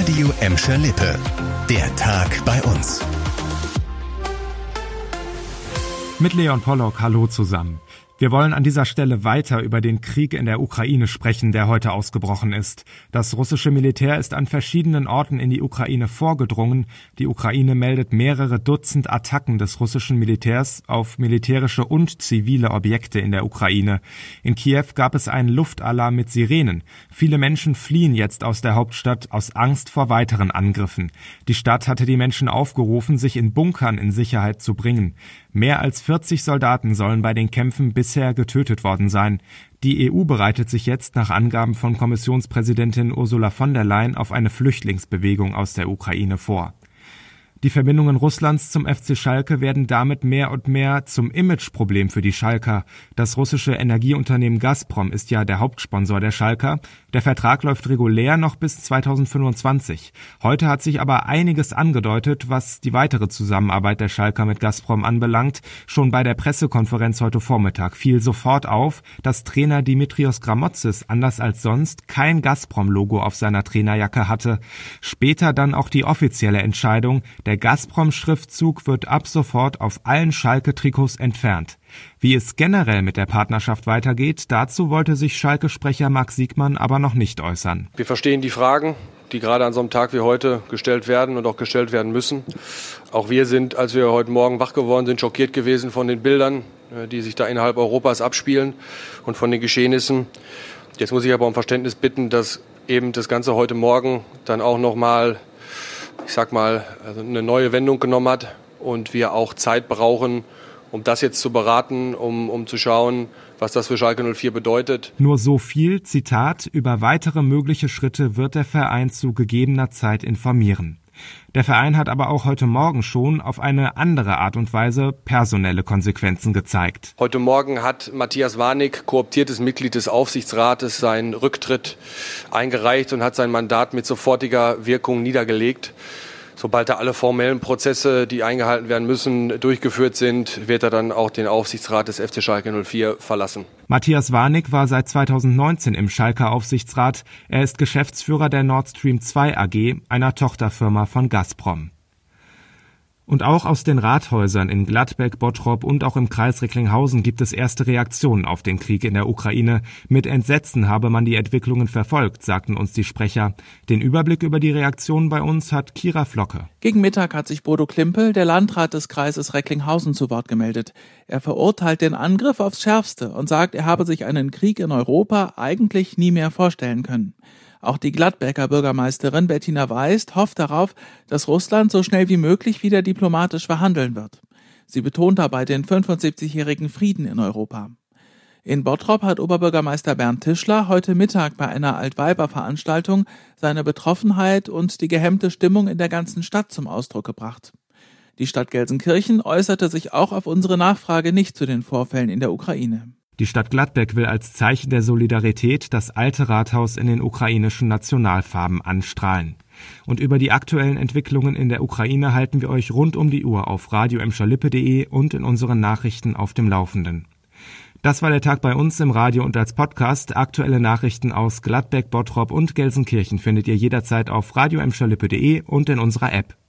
Radio Emscher Lippe. Der Tag bei uns. Mit Leon Pollock, hallo zusammen. Wir wollen an dieser Stelle weiter über den Krieg in der Ukraine sprechen, der heute ausgebrochen ist. Das russische Militär ist an verschiedenen Orten in die Ukraine vorgedrungen. Die Ukraine meldet mehrere Dutzend Attacken des russischen Militärs auf militärische und zivile Objekte in der Ukraine. In Kiew gab es einen Luftalarm mit Sirenen. Viele Menschen fliehen jetzt aus der Hauptstadt aus Angst vor weiteren Angriffen. Die Stadt hatte die Menschen aufgerufen, sich in Bunkern in Sicherheit zu bringen. Mehr als 40 Soldaten sollen bei den Kämpfen bisher getötet worden sein. Die EU bereitet sich jetzt nach Angaben von Kommissionspräsidentin Ursula von der Leyen auf eine Flüchtlingsbewegung aus der Ukraine vor. Die Verbindungen Russlands zum FC Schalke werden damit mehr und mehr zum Imageproblem für die Schalker. Das russische Energieunternehmen Gazprom ist ja der Hauptsponsor der Schalker. Der Vertrag läuft regulär noch bis 2025. Heute hat sich aber einiges angedeutet, was die weitere Zusammenarbeit der Schalker mit Gazprom anbelangt. Schon bei der Pressekonferenz heute Vormittag fiel sofort auf, dass Trainer Dimitrios Gramotzis anders als sonst kein Gazprom-Logo auf seiner Trainerjacke hatte. Später dann auch die offizielle Entscheidung, der Gazprom-Schriftzug wird ab sofort auf allen Schalke-Trikots entfernt. Wie es generell mit der Partnerschaft weitergeht, dazu wollte sich Schalke-Sprecher Max Siegmann aber noch nicht äußern. Wir verstehen die Fragen, die gerade an so einem Tag wie heute gestellt werden und auch gestellt werden müssen. Auch wir sind, als wir heute Morgen wach geworden sind, schockiert gewesen von den Bildern, äh, die sich da innerhalb Europas abspielen und von den Geschehnissen. Jetzt muss ich aber um Verständnis bitten, dass eben das Ganze heute Morgen dann auch noch mal ich sag mal, also eine neue Wendung genommen hat und wir auch Zeit brauchen, um das jetzt zu beraten, um, um zu schauen, was das für Schalke 04 bedeutet. Nur so viel, Zitat, über weitere mögliche Schritte wird der Verein zu gegebener Zeit informieren. Der Verein hat aber auch heute Morgen schon auf eine andere Art und Weise personelle Konsequenzen gezeigt. Heute Morgen hat Matthias Warnig, kooptiertes Mitglied des Aufsichtsrates, seinen Rücktritt eingereicht und hat sein Mandat mit sofortiger Wirkung niedergelegt. Sobald da alle formellen Prozesse, die eingehalten werden müssen, durchgeführt sind, wird er dann auch den Aufsichtsrat des FC Schalke 04 verlassen. Matthias Warnig war seit 2019 im Schalke Aufsichtsrat. Er ist Geschäftsführer der Nord Stream 2 AG, einer Tochterfirma von Gazprom. Und auch aus den Rathäusern in Gladbeck, Bottrop und auch im Kreis Recklinghausen gibt es erste Reaktionen auf den Krieg in der Ukraine. Mit Entsetzen habe man die Entwicklungen verfolgt, sagten uns die Sprecher. Den Überblick über die Reaktionen bei uns hat Kira Flocke. Gegen Mittag hat sich Bodo Klimpel, der Landrat des Kreises Recklinghausen, zu Wort gemeldet. Er verurteilt den Angriff aufs Schärfste und sagt, er habe sich einen Krieg in Europa eigentlich nie mehr vorstellen können. Auch die Gladbecker Bürgermeisterin Bettina Weist hofft darauf, dass Russland so schnell wie möglich wieder diplomatisch verhandeln wird. Sie betont dabei den 75-jährigen Frieden in Europa. In Bottrop hat Oberbürgermeister Bernd Tischler heute Mittag bei einer Altweiberveranstaltung seine Betroffenheit und die gehemmte Stimmung in der ganzen Stadt zum Ausdruck gebracht. Die Stadt Gelsenkirchen äußerte sich auch auf unsere Nachfrage nicht zu den Vorfällen in der Ukraine. Die Stadt Gladbeck will als Zeichen der Solidarität das alte Rathaus in den ukrainischen Nationalfarben anstrahlen. Und über die aktuellen Entwicklungen in der Ukraine halten wir euch rund um die Uhr auf radioemscherlippe.de und in unseren Nachrichten auf dem Laufenden. Das war der Tag bei uns im Radio und als Podcast. Aktuelle Nachrichten aus Gladbeck, Bottrop und Gelsenkirchen findet ihr jederzeit auf radioemscherlippe.de und in unserer App.